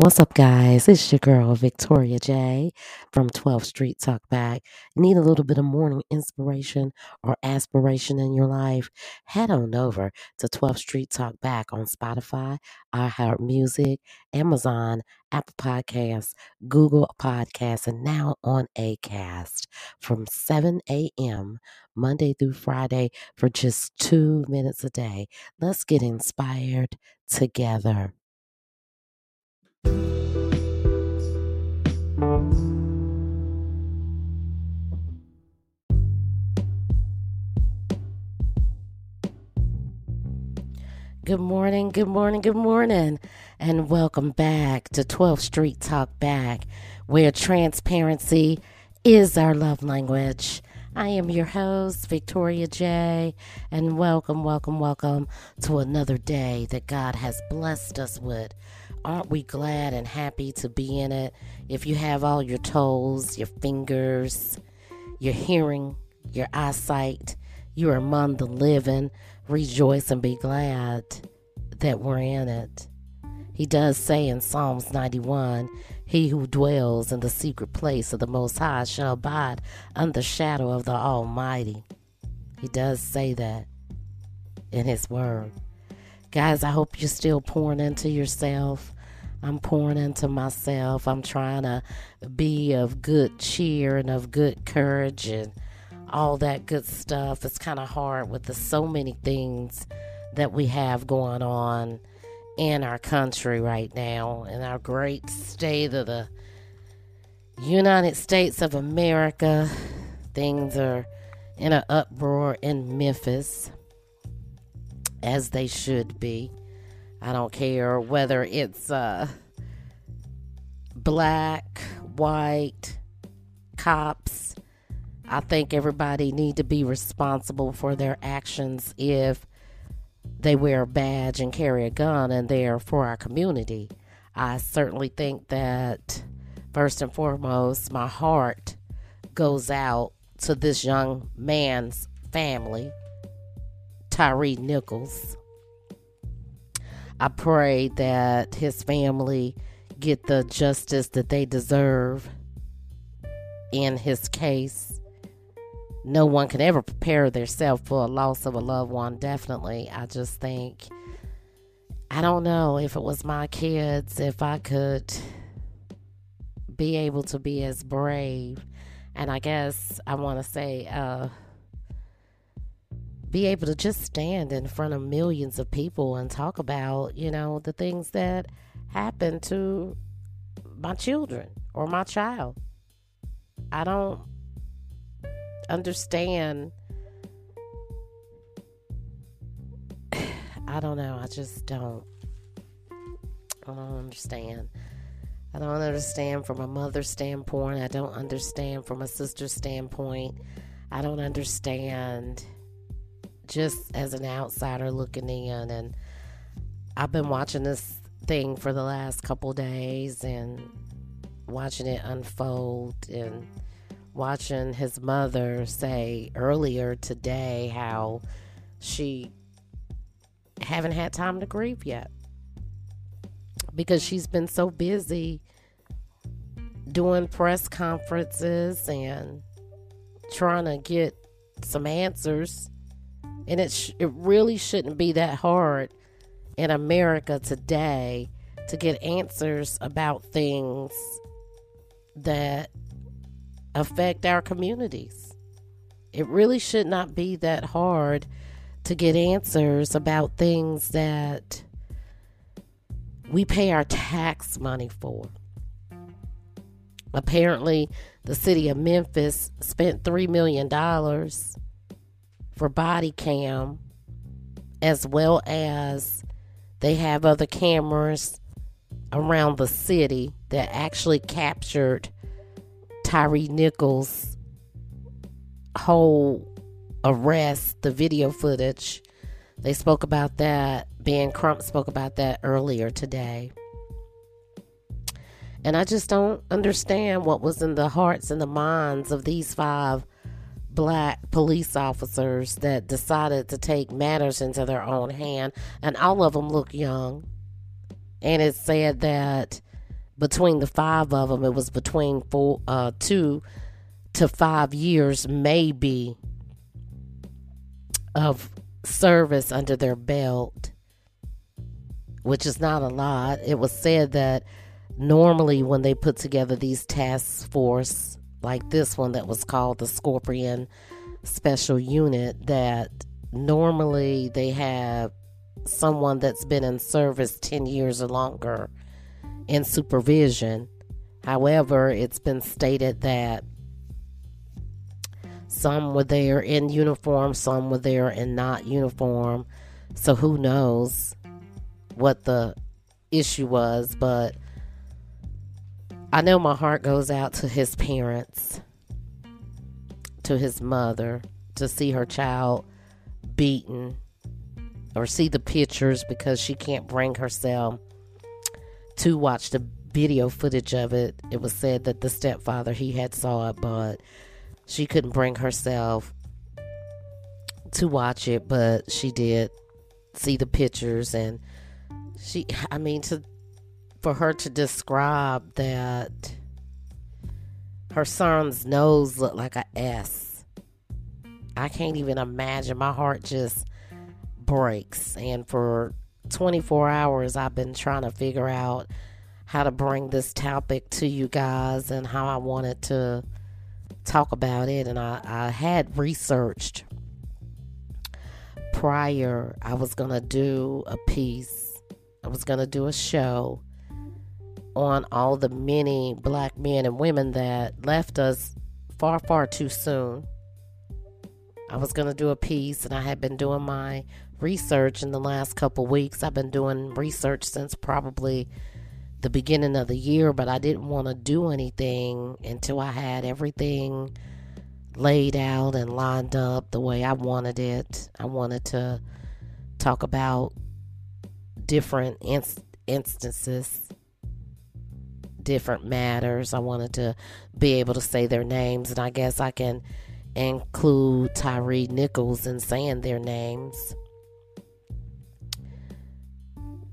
What's up, guys? It's your girl, Victoria J from 12th Street Talk Back. Need a little bit of morning inspiration or aspiration in your life? Head on over to 12th Street Talk Back on Spotify, iHeartMusic, Amazon, Apple Podcasts, Google Podcasts, and now on ACAST from 7 a.m. Monday through Friday for just two minutes a day. Let's get inspired together. Good morning, good morning, good morning, and welcome back to 12th Street Talk Back, where transparency is our love language. I am your host, Victoria J, and welcome, welcome, welcome to another day that God has blessed us with. Aren't we glad and happy to be in it? If you have all your toes, your fingers, your hearing, your eyesight, you're among the living, rejoice and be glad that we're in it. He does say in Psalms 91 He who dwells in the secret place of the Most High shall abide under the shadow of the Almighty. He does say that in His Word. Guys, I hope you're still pouring into yourself. I'm pouring into myself. I'm trying to be of good cheer and of good courage and all that good stuff. It's kind of hard with the so many things that we have going on in our country right now, in our great state of the United States of America. Things are in an uproar in Memphis as they should be. I don't care whether it's uh, black, white, cops. I think everybody need to be responsible for their actions if they wear a badge and carry a gun and they're for our community. I certainly think that first and foremost, my heart goes out to this young man's family Tyre Nichols. I pray that his family get the justice that they deserve in his case. No one can ever prepare themselves for a loss of a loved one, definitely. I just think, I don't know if it was my kids, if I could be able to be as brave. And I guess I want to say, uh, be able to just stand in front of millions of people and talk about, you know, the things that happen to my children or my child. I don't understand. I don't know. I just don't. I don't understand. I don't understand from a mother's standpoint. I don't understand from a sister's standpoint. I don't understand just as an outsider looking in and I've been watching this thing for the last couple days and watching it unfold and watching his mother say earlier today how she haven't had time to grieve yet because she's been so busy doing press conferences and trying to get some answers and it, sh- it really shouldn't be that hard in America today to get answers about things that affect our communities. It really should not be that hard to get answers about things that we pay our tax money for. Apparently, the city of Memphis spent $3 million for body cam as well as they have other cameras around the city that actually captured Tyre Nichols' whole arrest, the video footage. They spoke about that. Ben Crump spoke about that earlier today. And I just don't understand what was in the hearts and the minds of these five black police officers that decided to take matters into their own hand, and all of them look young. And it said that between the five of them, it was between four, uh, two to five years, maybe, of service under their belt, which is not a lot. It was said that normally when they put together these task force like this one that was called the Scorpion Special Unit, that normally they have someone that's been in service 10 years or longer in supervision. However, it's been stated that some were there in uniform, some were there in not uniform. So who knows what the issue was, but I know my heart goes out to his parents, to his mother, to see her child beaten or see the pictures because she can't bring herself to watch the video footage of it. It was said that the stepfather he had saw it, but she couldn't bring herself to watch it, but she did see the pictures and she I mean to for her to describe that her son's nose looked like a S. I can't even imagine. My heart just breaks. And for 24 hours, I've been trying to figure out how to bring this topic to you guys and how I wanted to talk about it. And I, I had researched prior, I was going to do a piece, I was going to do a show on all the many black men and women that left us far, far too soon. I was going to do a piece, and I had been doing my research in the last couple weeks. I've been doing research since probably the beginning of the year, but I didn't want to do anything until I had everything laid out and lined up the way I wanted it. I wanted to talk about different inst- instances different matters. I wanted to be able to say their names, and I guess I can include Tyre Nichols in saying their names.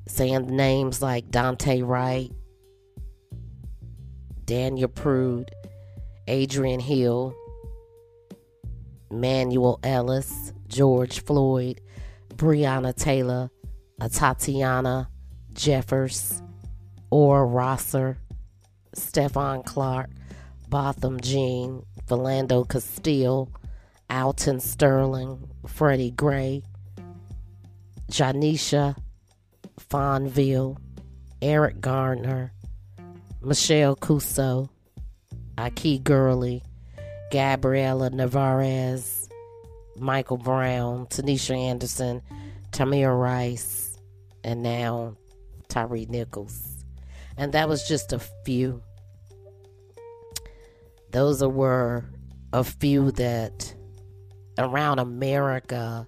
Saying names like Daunte Wright, Daniel Prude, Adrian Hill, Manuel Ellis, George Floyd, Breonna Taylor, Tatiana Jeffers, or Rosser, Stephon Clark, Botham Jean, Philando Castile, Alton Sterling, Freddie Gray, Janisha Fonville, Eric Garner, Michelle Cusseaux, Akai Gurley, Gabriella Nevarez, Michael Brown, Tanisha Anderson, Tamir Rice, and now Tyre Nichols. And that was just a few. Those were a few that around America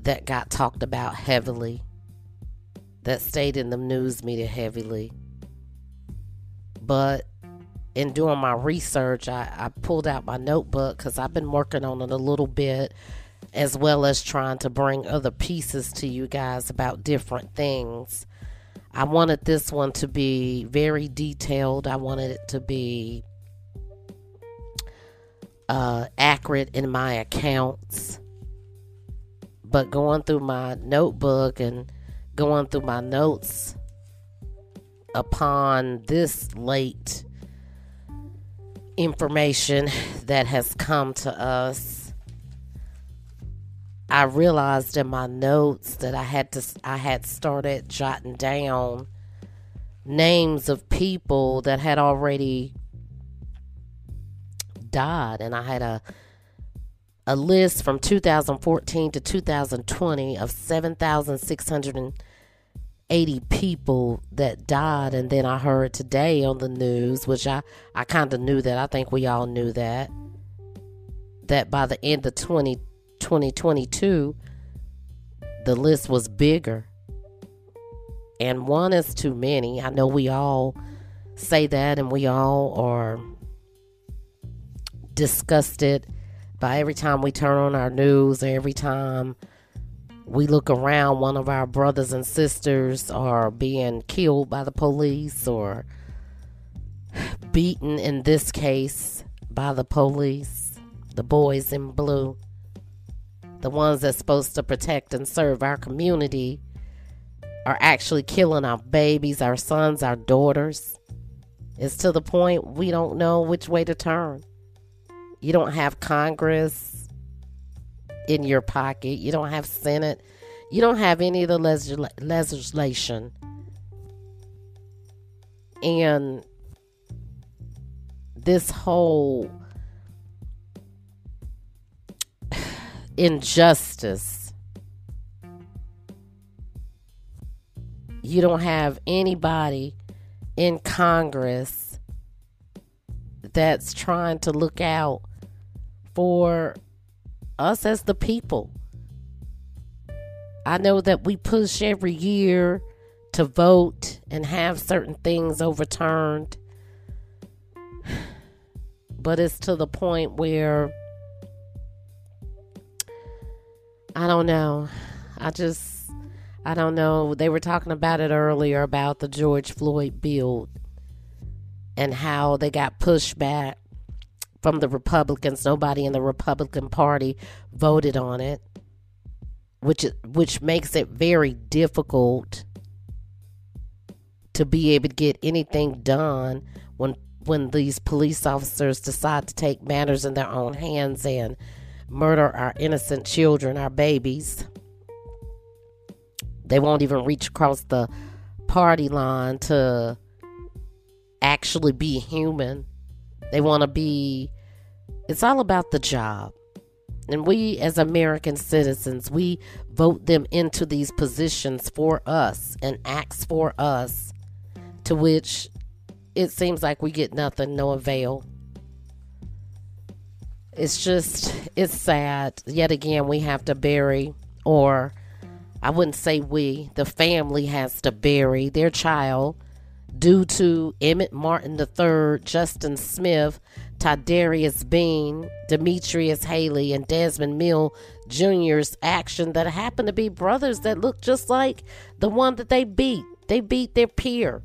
that got talked about heavily, that stayed in the news media heavily. But in doing my research, I, I pulled out my notebook because I've been working on it a little bit, as well as trying to bring other pieces to you guys about different things. I wanted this one to be very detailed. I wanted it to be uh, accurate in my accounts. But going through my notebook and going through my notes upon this late information that has come to us, I realized in my notes that I had to I had started jotting down names of people that had already died, and I had a a list from 2014 to 2020 of 7,680 people that died. And then I heard today on the news, which I, I kind of knew that. I think we all knew that. That by the end of 20, 2022, the list was bigger. And one is too many. I know we all say that and we all are disgusted by every time we turn on our news or every time we look around, one of our brothers and sisters are being killed by the police or beaten, in this case, by the police. The boys in blue, the ones that's supposed to protect and serve our community, are actually killing our babies, our sons, our daughters. It's to the point we don't know which way to turn. You don't have Congress in your pocket. You don't have Senate. You don't have any of the legislation. And this whole injustice, you don't have anybody in Congress that's trying to look out for us as the people. I know that we push every year to vote and have certain things overturned. But it's to the point where I don't know. I just I don't know. They were talking about it earlier about the George Floyd bill and how they got pushed back from the Republicans. Nobody in the Republican Party voted on it, which which makes it very difficult to be able to get anything done when when these police officers decide to take matters in their own hands and murder our innocent children, our babies. They won't even reach across the party line to actually be human they want to be, it's all about the job. And we, as American citizens, we vote them into these positions for us and acts for us, to which it seems like we get nothing, no avail. It's just, it's sad. Yet again, we have to bury, or I wouldn't say we, the family has to bury their child due to Emmitt Martin III, Justin Smith, Tadarrius Bean, Demetrius Haley, and Desmond Mill Jr.'s action that happened to be brothers that looked just like the one that they beat. They beat their peer.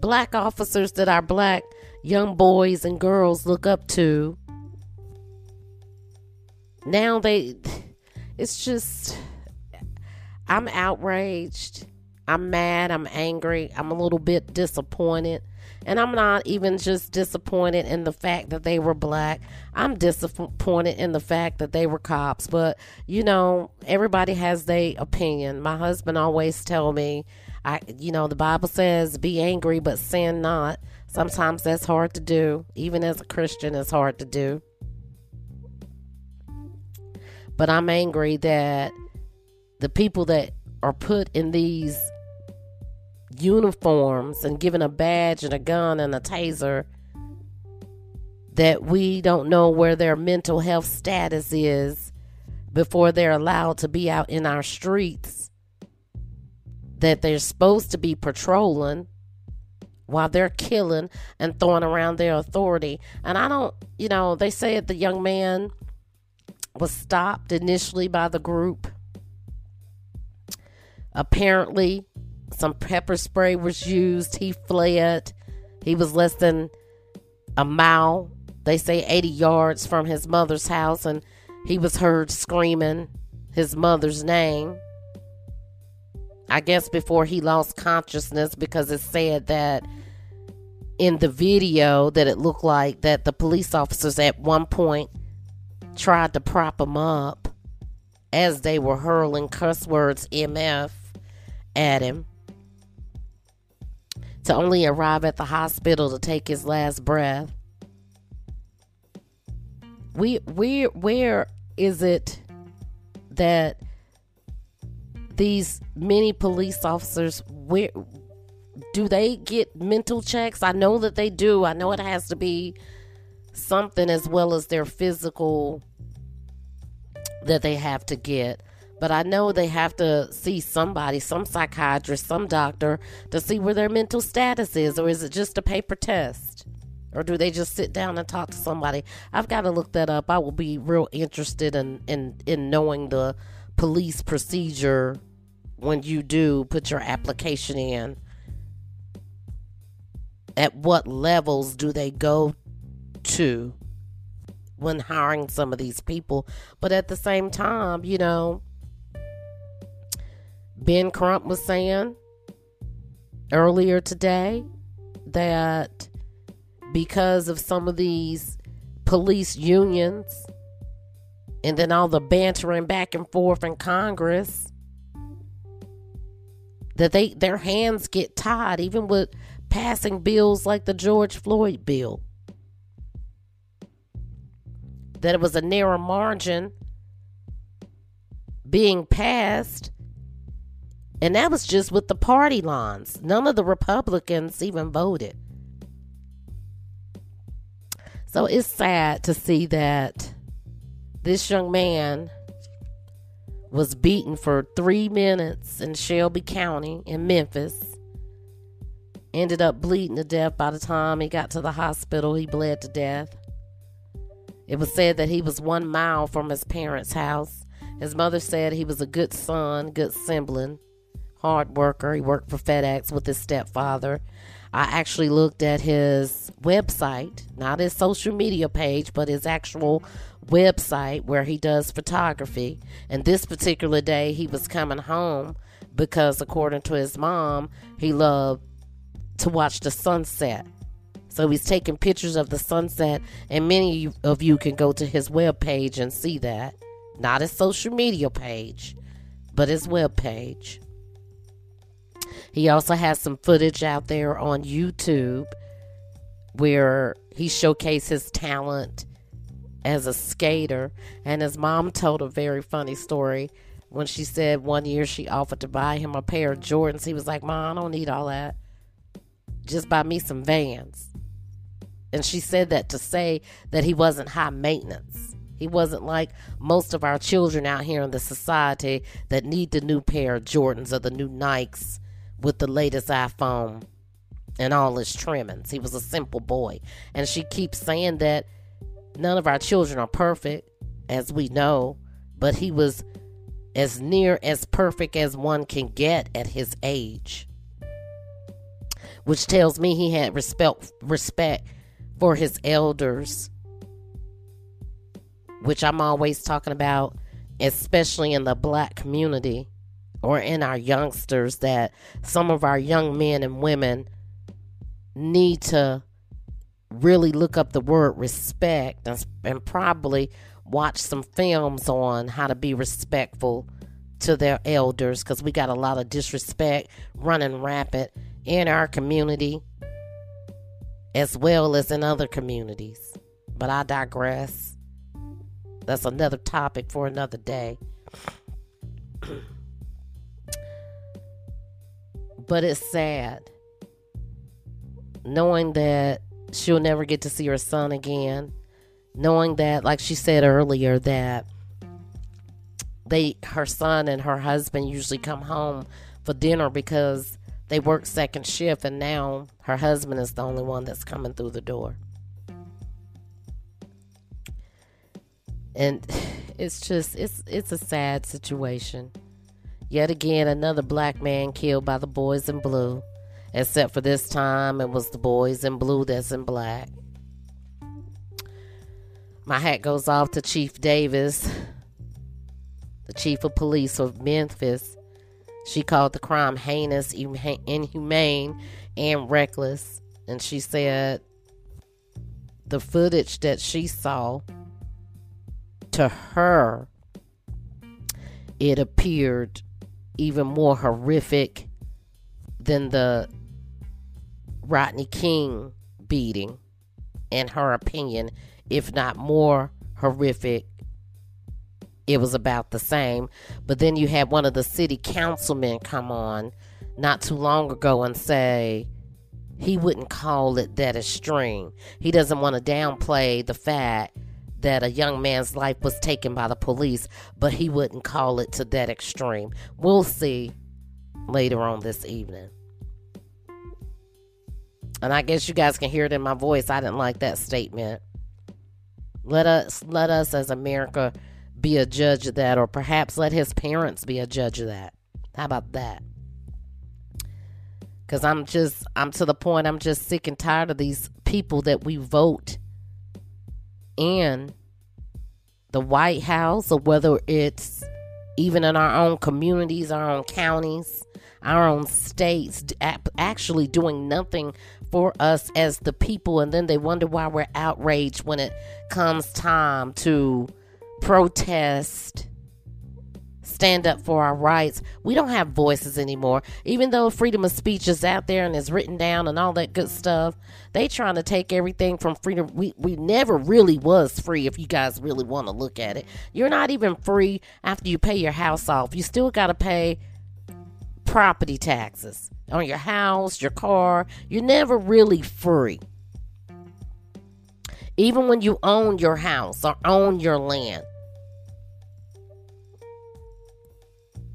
Black officers that our black young boys and girls look up to. Now they, it's just, I'm outraged. I'm mad, I'm angry, I'm a little bit disappointed. And I'm not even just disappointed in the fact that they were black. I'm disappointed in the fact that they were cops. But, you know, everybody has their opinion. My husband always tell me, I you know, the Bible says be angry but sin not. Sometimes that's hard to do. Even as a Christian it's hard to do. But I'm angry that the people that are put in these uniforms and given a badge and a gun and a taser that we don't know where their mental health status is before they're allowed to be out in our streets that they're supposed to be patrolling while they're killing and throwing around their authority. And i don't you know they said the young man was stopped initially by the group. Apparently some pepper spray was used. He fled. He was less than a mile, they say 80 yards from his mother's house, and he was heard screaming his mother's name. I guess before he lost consciousness because it said that in the video that it looked like that the police officers at one point tried to prop him up as they were hurling cuss words MF at him to only arrive at the hospital to take his last breath. We where where is it that these many police officers where do they get mental checks? I know that they do. I know it has to be something as well as their physical that they have to get. But I know they have to see somebody, some psychiatrist, some doctor to see where their mental status is, or is it just a paper test? Or do they just sit down and talk to somebody? I've got to look that up. I will be real interested in, in, in knowing the police procedure when you do put your application in. At what levels do they go to when hiring some of these people? But at the same time, you know, Ben Crump was saying earlier today that because of some of these police unions and then all the bantering back and forth in Congress that they their hands get tied even with passing bills like the George Floyd bill. That it was a narrow margin being passed and that was just with the party lines none of the republicans even voted so it's sad to see that this young man was beaten for three minutes in Shelby County in Memphis. Ended up bleeding to death by the time he got to the hospital. He bled to death. It was said that he was one mile from his parents' house. His mother said he was a good son, good sibling, hard worker. He worked for FedEx with his stepfather. I actually looked at his website, not his social media page, but his actual website where he does photography. And this particular day, he was coming home because, according to his mom, he loved to watch the sunset. So he's taking pictures of the sunset, and many of you can go to his web page and see that. Not his social media page, but his web page. He also has some footage out there on YouTube where he showcased his talent as a skater. And his mom told a very funny story when she said one year she offered to buy him a pair of Jordans. He was like, Mom, I don't need all that. Just buy me some vans. And she said that to say that he wasn't high maintenance. He wasn't like most of our children out here in the society that need the new pair of Jordans or the new Nikes with the latest iPhone and all his trimmings. He was a simple boy. And she keeps saying that none of our children are perfect, as we know, but he was as near as perfect as one can get at his age. Which tells me he had respect respect for his elders, which I'm always talking about, especially in the black community or in our youngsters that some of our young men and women need to really look up the word respect and, and probably watch some films on how to be respectful to their elders because we got a lot of disrespect running rampant in our community as well as in other communities. But I digress. That's another topic for another day. But it's sad knowing that she'll never get to see her son again. Knowing that, like she said earlier, that they her son and her husband usually come home for dinner because they work second shift and now her husband is the only one that's coming through the door. And it's just it's it's a sad situation. Yet again, another black man killed by the boys in blue. Except for this time, it was the boys in blue that's in black. My hat goes off to Chief Davis, the chief of police of Memphis. She called the crime heinous, inhumane, and reckless. And she said the footage that she saw, to her, it appeared even more horrific than the Rodney King beating, in her opinion, if not more horrific. It was about the same. But then you had one of the city councilmen come on not too long ago and say he wouldn't call it that extreme. He doesn't want to downplay the fact that a young man's life was taken by the police, but he wouldn't call it to that extreme. We'll see later on this evening. And I guess you guys can hear it in my voice. I didn't like that statement. Let us let us as America be a judge of that, or perhaps let his parents be a judge of that. How about that? Because I'm just, I'm to the point, I'm just sick and tired of these people that we vote in the White House, or whether it's even in our own communities, our own counties, our own states, actually doing nothing for us as the people. And then they wonder why we're outraged when it comes time to protest stand up for our rights. We don't have voices anymore. Even though freedom of speech is out there and is written down and all that good stuff, they trying to take everything from freedom. We we never really was free if you guys really want to look at it. You're not even free after you pay your house off. You still got to pay property taxes on your house, your car. You're never really free. Even when you own your house or own your land,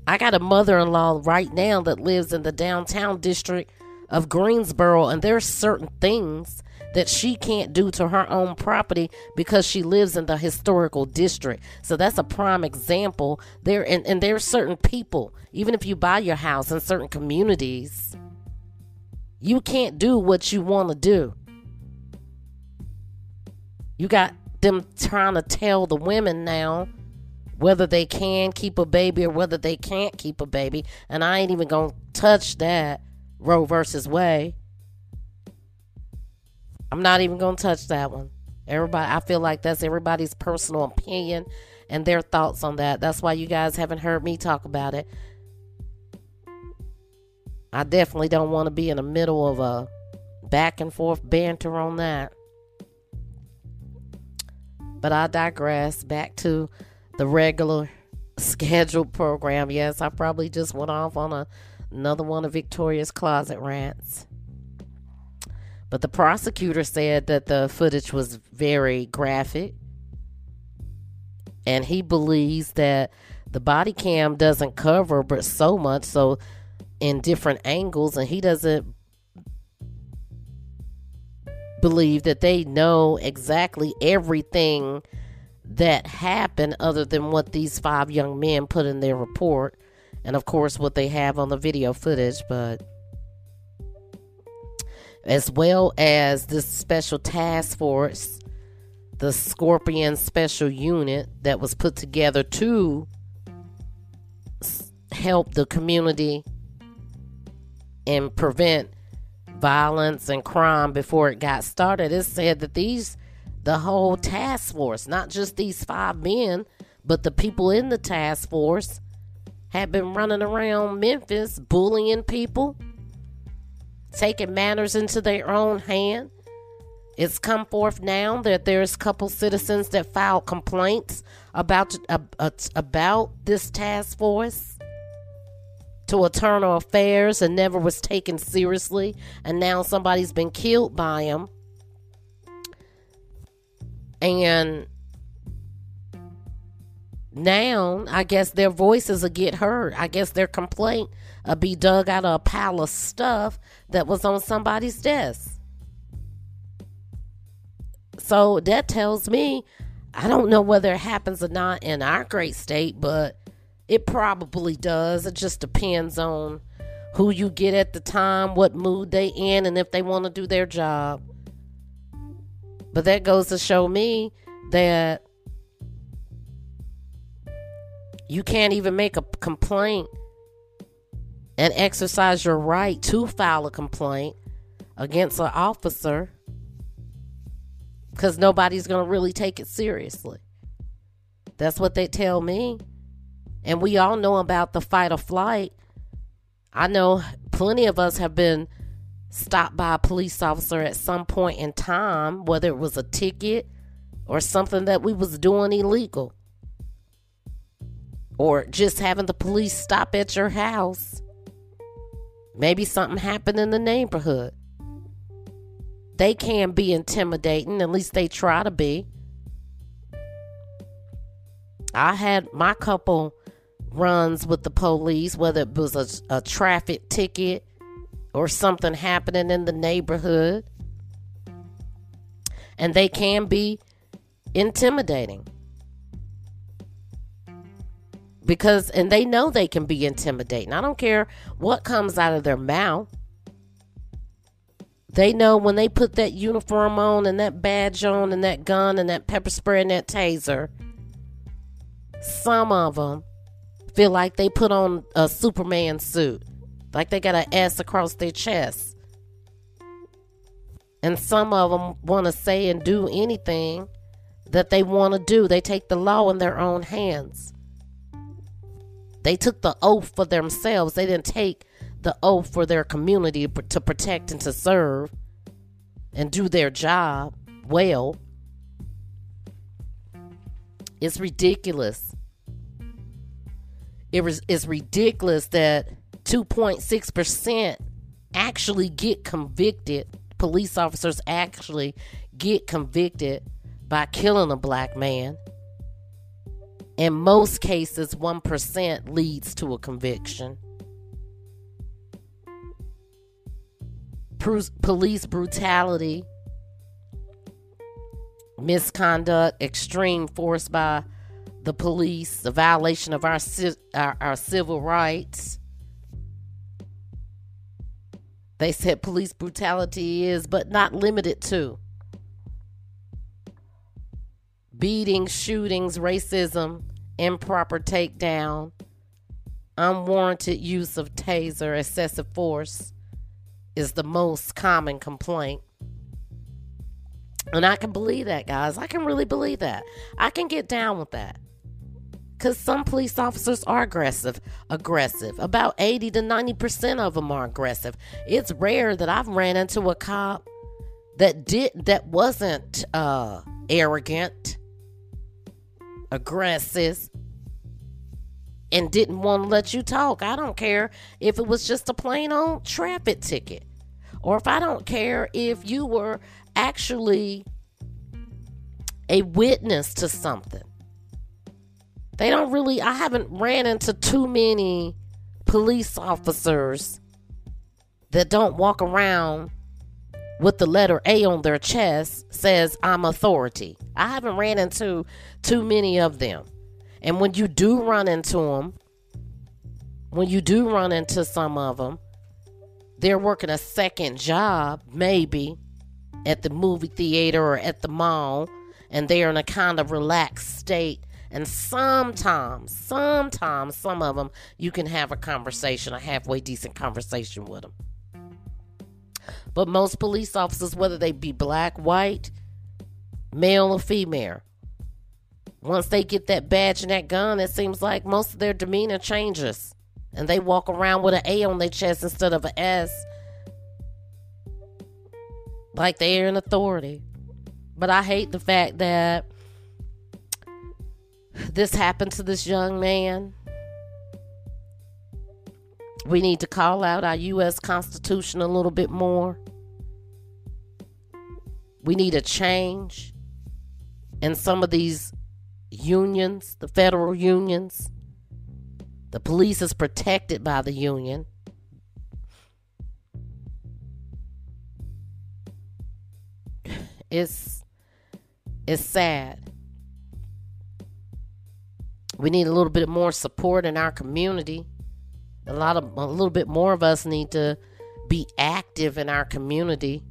I got a mother in law right now that lives in the downtown district of Greensboro, and there's certain things that she can't do to her own property because she lives in the historical district. So that's a prime example. There and, and are certain people, even if you buy your house in certain communities, you can't do what you want to do. You got them trying to tell the women now whether they can keep a baby or whether they can't keep a baby. And I ain't even going to touch that Roe versus Wade. I'm not even going to touch that one. Everybody, I feel like that's everybody's personal opinion and their thoughts on that. That's why you guys haven't heard me talk about it. I definitely don't want to be in the middle of a back and forth banter on that. But I digress back to the regular scheduled program. Yes, I probably just went off on a, another one of Victoria's closet rants. But the prosecutor said that the footage was very graphic. And he believes that the body cam doesn't cover but so much so in different angles and he doesn't believe that they know exactly everything that happened other than what these five young men put in their report and of course what they have on the video footage but as well as this special task force the scorpion special unit that was put together to help the community and prevent violence and crime before it got started. It said that these the whole task force, not just these five men, but the people in the task force have been running around Memphis bullying people, taking matters into their own hand. It's come forth now that there's a couple citizens that filed complaints about uh, uh, about this task force to Internal Affairs and never was taken seriously, and now somebody's been killed by them and now I guess their voices will get heard. I guess their complaint will be dug out of a pile of stuff that was on somebody's desk. So that tells me I don't know whether it happens or not in our great state, but it probably does. It just depends on who you get at the time, what mood they in, and if they want to do their job. But that goes to show me that you can't even make a complaint and exercise your right to file a complaint against an officer because nobody's going to really take it seriously. That's what they tell me. And we all know about the fight or flight. I know plenty of us have been stopped by a police officer at some point in time, whether it was a ticket or something that we was doing illegal. Or just having the police stop at your house. Maybe something happened in the neighborhood. They can be intimidating, at least they try to be. I had my couple runs with the police, whether it was a, a traffic ticket or something happening in the neighborhood. And they can be intimidating. Because, and they know they can be intimidating. I don't care what comes out of their mouth. They know when they put that uniform on and that badge on and that gun and that pepper spray and that taser, some of them feel like they put on a Superman suit, like they got an S across their chest. And some of them want to say and do anything that they want to do. They take the law in their own hands. They took the oath for themselves. They didn't take the oath for their community to protect and to serve and do their job well. It's ridiculous. It was, it's ridiculous that 2.6% actually get convicted. Police officers actually get convicted by killing a black man. In most cases, 1% leads to a conviction. police brutality, misconduct, extreme force by the police, the violation of our, our, our civil rights. They said police brutality is, but not limited to beatings, shootings, racism, improper takedown, unwarranted use of taser, excessive force, is the most common complaint. And I can believe that, guys. I can really believe that. I can get down with that. Because some police officers are aggressive. Aggressive. About 80 to 90% of them are aggressive. It's rare that I've ran into a cop that did that wasn't uh, arrogant, aggressive, and didn't want to let you talk. I don't care if it was just a plain old traffic ticket. Or if I don't care if you were actually a witness to something. They don't really, I haven't ran into too many police officers that don't walk around with the letter A on their chest says I'm authority. I haven't ran into too many of them. And when you do run into them, when you do run into some of them, they're working a second job, maybe at the movie theater or at the mall, and they're in a kind of relaxed state. And sometimes, sometimes, some of them, you can have a conversation, a halfway decent conversation with them. But most police officers, whether they be black, white, male, or female, once they get that badge and that gun, it seems like most of their demeanor changes. And they walk around with an A on their chest instead of an S. Like they're in authority. But I hate the fact that this happened to this young man. We need to call out our U.S. Constitution a little bit more. We need a change in some of these unions, the federal unions. The police is protected by the union. It's it's sad. We need a little bit more support in our community. A lot of a little bit more of us need to be active in our community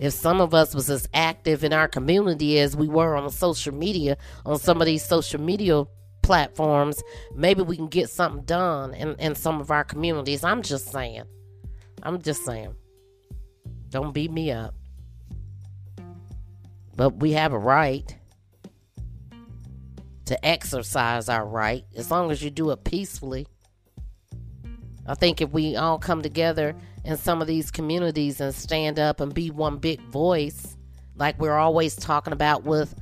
if some of us was as active in our community as we were on social media, on some of these social media platforms, maybe we can get something done in, in some of our communities. I'm just saying. I'm just saying. Don't beat me up. But we have a right to exercise our right as long as you do it peacefully. I think if we all come together in some of these communities and stand up and be one big voice, like we're always talking about with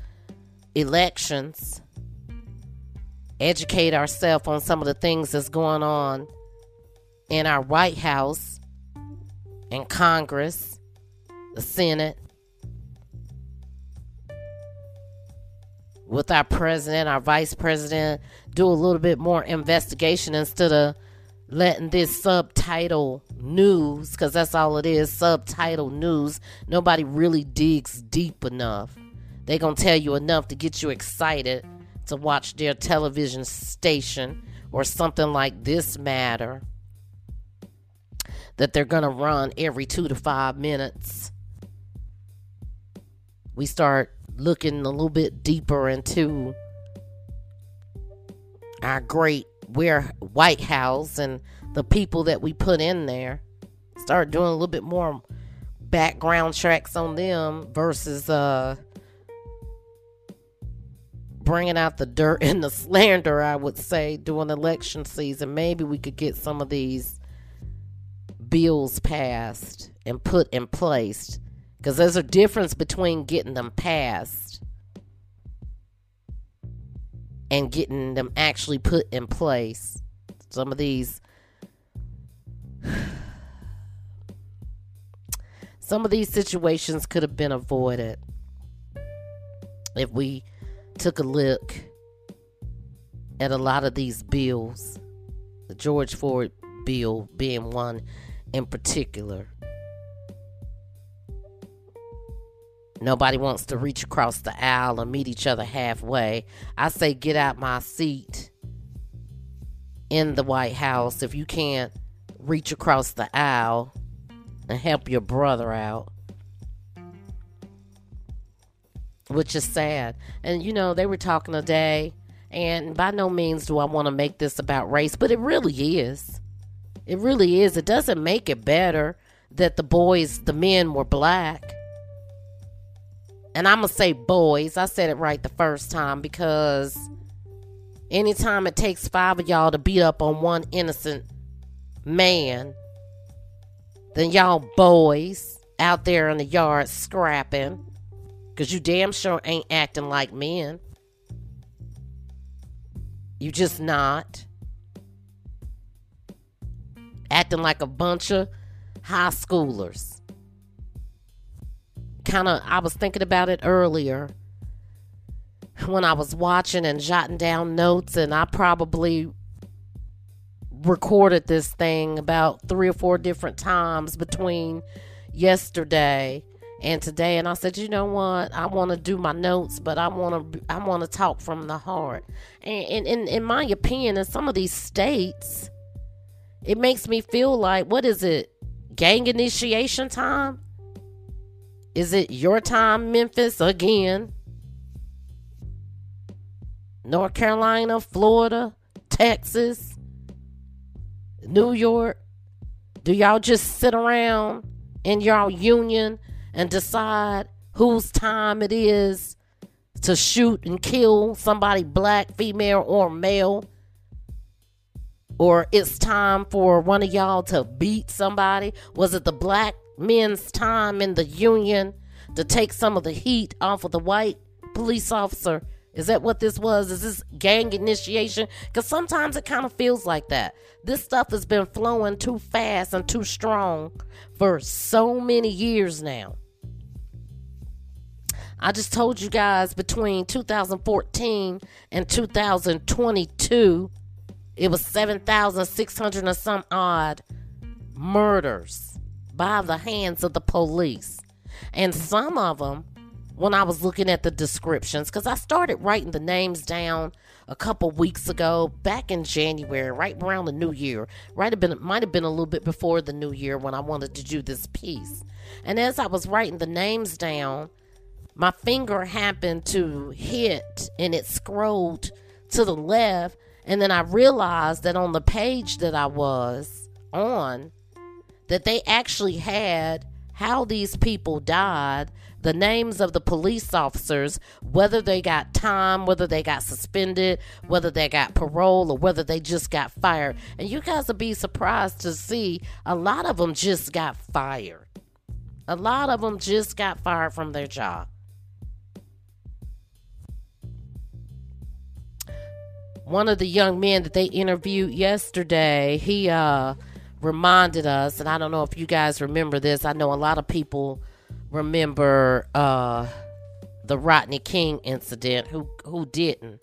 elections, educate ourselves on some of the things that's going on in our White House, in Congress, the Senate, with our president, our vice president, do a little bit more investigation instead of letting this subtitle news, because that's all it is subtitle news, nobody really digs deep enough. They gonna tell you enough to get you excited to watch their television station or something like this matter that they're gonna run every two to five minutes. We start looking a little bit deeper into our great where White House and the people that we put in there. Start doing a little bit more background tracks on them versus uh bringing out the dirt and the slander, I would say, during election season. Maybe we could get some of these bills passed and put in place. Because there's a difference between getting them passed and getting them actually put in place. Some of these. Some of these situations could have been avoided if we took a look at a lot of these bills, the George Floyd bill being one in particular. Nobody wants to reach across the aisle and meet each other halfway. I say get out my seat in the White House if you can't reach across the aisle and help your brother out. which is sad. And you know, they were talking today, and by no means do I want to make this about race, but it really is. It really is. It doesn't make it better that the boys, the men were black. And I'm going to say boys. I said it right the first time because anytime it takes five of y'all to beat up on one innocent man, then y'all boys out there in the yard scrapping because you damn sure ain't acting like men. You just not. Acting like a bunch of high schoolers. Kind of, I was thinking about it earlier when I was watching and jotting down notes, and I probably recorded this thing about three or four different times between yesterday and today and I said, "You know what? I want to do my notes, but I want to I want to talk from the heart." And in in my opinion, in some of these states, it makes me feel like what is it? Gang initiation time? Is it your time, Memphis again? North Carolina, Florida, Texas, New York? Do y'all just sit around in y'all union and decide whose time it is to shoot and kill somebody, black, female, or male. Or it's time for one of y'all to beat somebody. Was it the black men's time in the union to take some of the heat off of the white police officer? Is that what this was? Is this gang initiation? Because sometimes it kind of feels like that. This stuff has been flowing too fast and too strong for so many years now. I just told you guys between 2014 and 2022, it was 7,600 or some odd murders by the hands of the police. And some of them, when I was looking at the descriptions, because I started writing the names down a couple weeks ago, back in January, right around the new year. Right, have been might have been a little bit before the new year when I wanted to do this piece. And as I was writing the names down, my finger happened to hit and it scrolled to the left. And then I realized that on the page that I was on, that they actually had how these people died, the names of the police officers, whether they got time, whether they got suspended, whether they got parole, or whether they just got fired. And you guys will be surprised to see a lot of them just got fired. A lot of them just got fired from their job. one of the young men that they interviewed yesterday, he uh, reminded us, and I don't know if you guys remember this. I know a lot of people remember uh, the Rodney King incident. Who who didn't?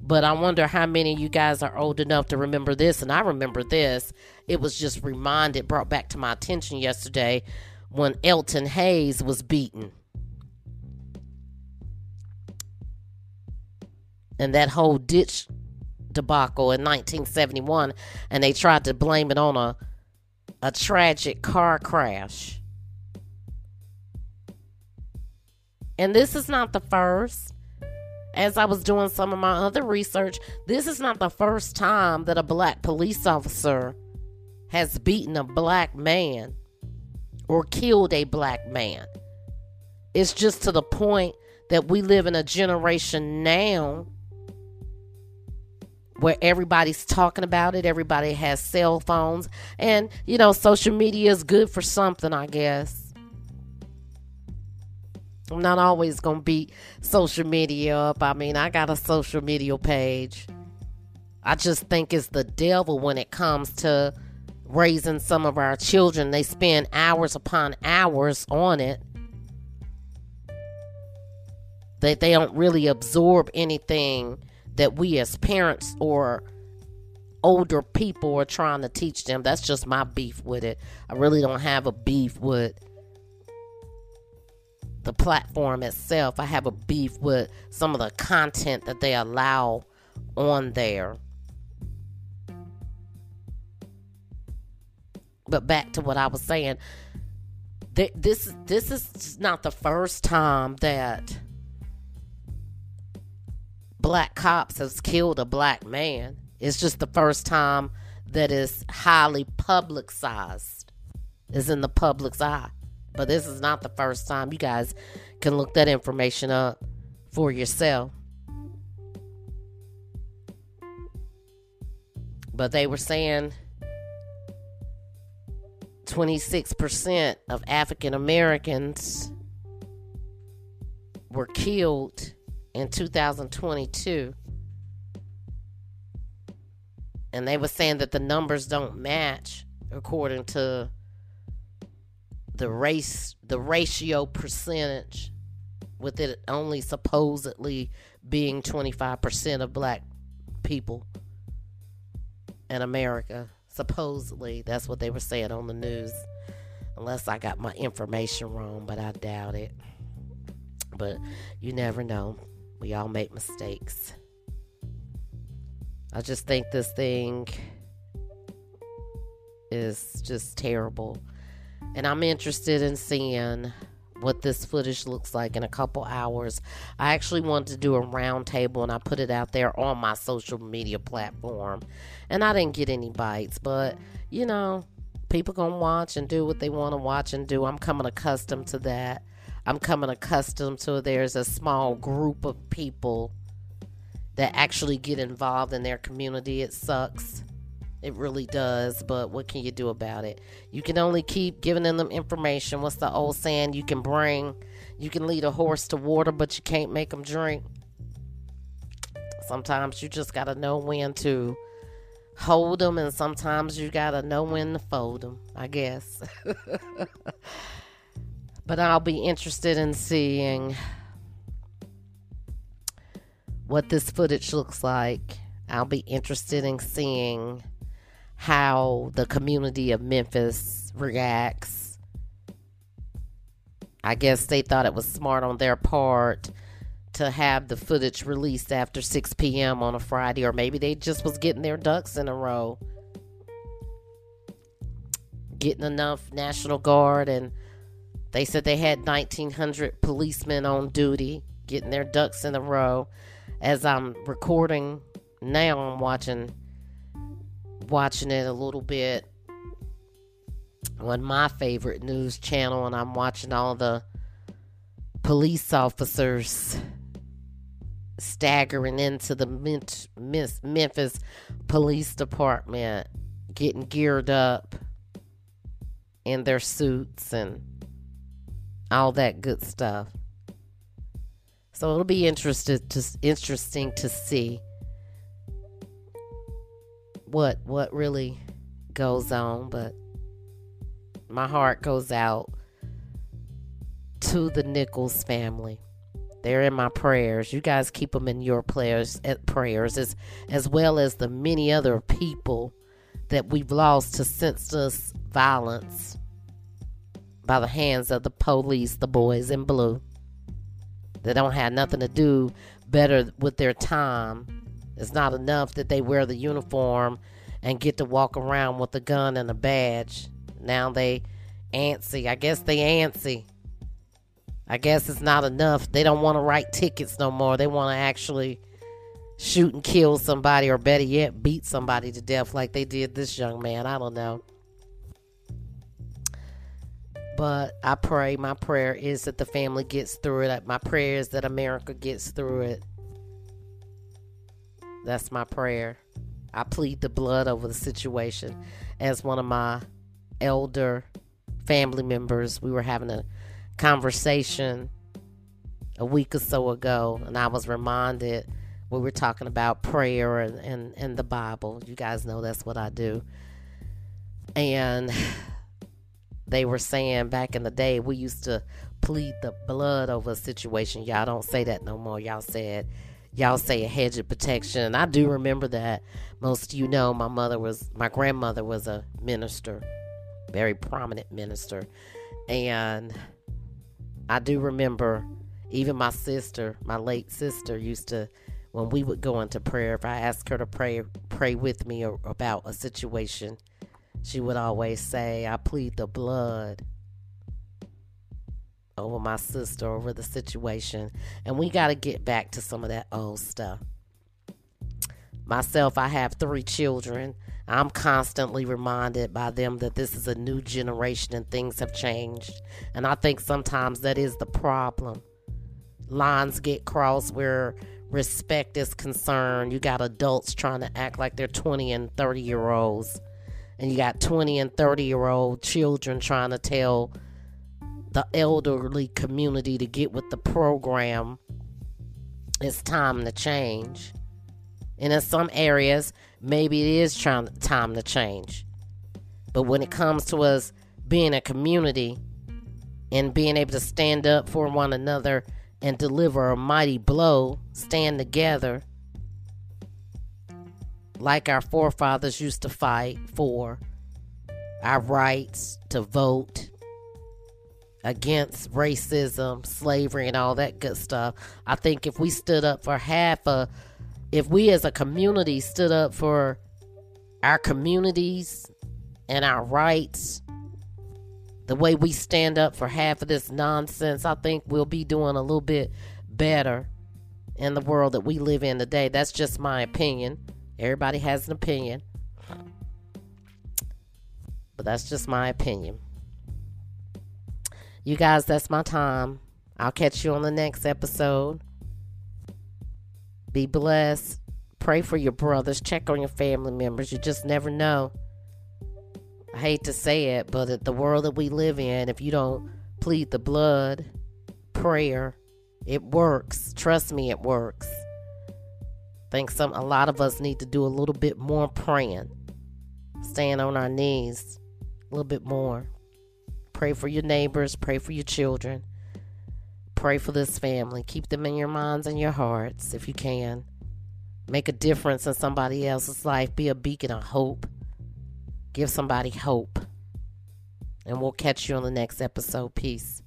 But I wonder how many of you guys are old enough to remember this. And I remember this. It was just reminded, brought back to my attention yesterday when Elton Hayes was beaten. And that whole ditch debacle in 1971. And they tried to blame it on a, a tragic car crash. And this is not the first. As I was doing some of my other research, this is not the first time that a black police officer has beaten a black man or killed a black man. It's just to the point that we live in a generation now where everybody's talking about it, everybody has cell phones, and you know, social media is good for something, I guess. I'm not always going to beat social media up. I mean, I got a social media page. I just think it's the devil when it comes to raising some of our children. They spend hours upon hours on it. That they don't really absorb anything that we as parents or older people are trying to teach them. That's just my beef with it. I really don't have a beef with the platform itself. I have a beef with some of the content that they allow on there. But back to what I was saying, this this is not the first time that black cops has killed a black man. It's just the first time that is highly publicized, is in the public's eye. But this is not the first time. You guys can look that information up for yourself. But they were saying 26% of African Americans were killed in 2022. And they were saying that the numbers don't match according to the race the ratio percentage with it only supposedly being 25% of black people in America. Supposedly, that's what they were saying on the news. Unless I got my information wrong, but I doubt it. But you never know. We all make mistakes. I just think this thing is just terrible. And I'm interested in seeing what this footage looks like in a couple hours. I actually wanted to do a roundtable and I put it out there on my social media platform. And I didn't get any bites, but you know, people gonna watch and do what they want to watch and do. I'm coming accustomed to that. I'm coming accustomed to there's a small group of people that actually get involved in their community. It sucks. It really does, but what can you do about it? You can only keep giving them information. What's the old saying? You can bring, you can lead a horse to water, but you can't make them drink. Sometimes you just got to know when to hold them, and sometimes you got to know when to fold them, I guess. but I'll be interested in seeing what this footage looks like. I'll be interested in seeing how the community of Memphis reacts. I guess they thought it was smart on their part to have the footage released after 6 p.m. on a Friday, or maybe they just was getting their ducks in a row. Getting enough National Guard, and they said they had 1,900 policemen on duty, getting their ducks in a row. As I'm recording now, I'm watching watching it a little bit on my favorite news channel, and I'm watching all the police officers staggering into the Memphis Police Department, getting geared up in their suits and all that good stuff. So it'll be interested to interesting to see what what really goes on, but my heart goes out to the Nichols family. They're in my prayers. You guys keep them in your prayers, eh, prayers as as well as the many other people that we've lost to senseless violence by the hands of the police, the boys in blue. They don't have nothing to do better with their time. It's not enough that they wear the uniform and get to walk around with a gun and a badge. Now they antsy. I guess they antsy. I guess it's not enough. They don't want to write tickets no more. They want to actually shoot and kill somebody, or better yet, beat somebody to death like they did this young man. I don't know. But I pray, my prayer is that the family gets through it. My prayer is that America gets through it. That's my prayer. I plead the blood over the situation. As one of my elder family members, we were having a conversation a week or so ago, and I was reminded we were talking about prayer and, and, and the Bible. You guys know that's what I do. And they were saying back in the day, we used to plead the blood over a situation. Y'all don't say that no more. Y'all said, y'all say a hedge of protection. I do remember that. Most you know my mother was, my grandmother was a minister, very prominent minister. And I do remember even my sister, my late sister, used to when we would go into prayer. If I asked her to pray pray with me about a situation, she would always say, "I plead the blood." Over my sister, over the situation. And we got to get back to some of that old stuff. Myself, I have three children. I'm constantly reminded by them that this is a new generation and things have changed. And I think sometimes that is the problem. Lines get crossed where respect is concerned. You got adults trying to act like they're 20 and 30 year olds. And you got 20 and 30 year old children trying to tell the elderly community to get with the program. It's time to change. And in some areas, maybe it is trying, time to change. But when it comes to us being a community and being able to stand up for one another and deliver a mighty blow, stand together like our forefathers used to fight for our rights to vote against racism, slavery, and all that good stuff. I think if we stood up for half a if we as a community stood up for our communities and our rights, the way we stand up for half of this nonsense, I think we'll be doing a little bit better in the world that we live in today. That's just my opinion. Everybody has an opinion. But that's just my opinion. You guys, that's my time. I'll catch you on the next episode. Be blessed. Pray for your brothers. Check on your family members. You just never know. I hate to say it, but the world that we live in, if you don't plead the blood, prayer, it works. Trust me, it works. Think some a lot of us need to do a little bit more praying. Staying on our knees a little bit more. Pray for your neighbors, pray for your children. Pray for this family. Keep them in your minds and your hearts if you can. Make a difference in somebody else's life. Be a beacon of hope. Give somebody hope. And we'll catch you on the next episode. Peace.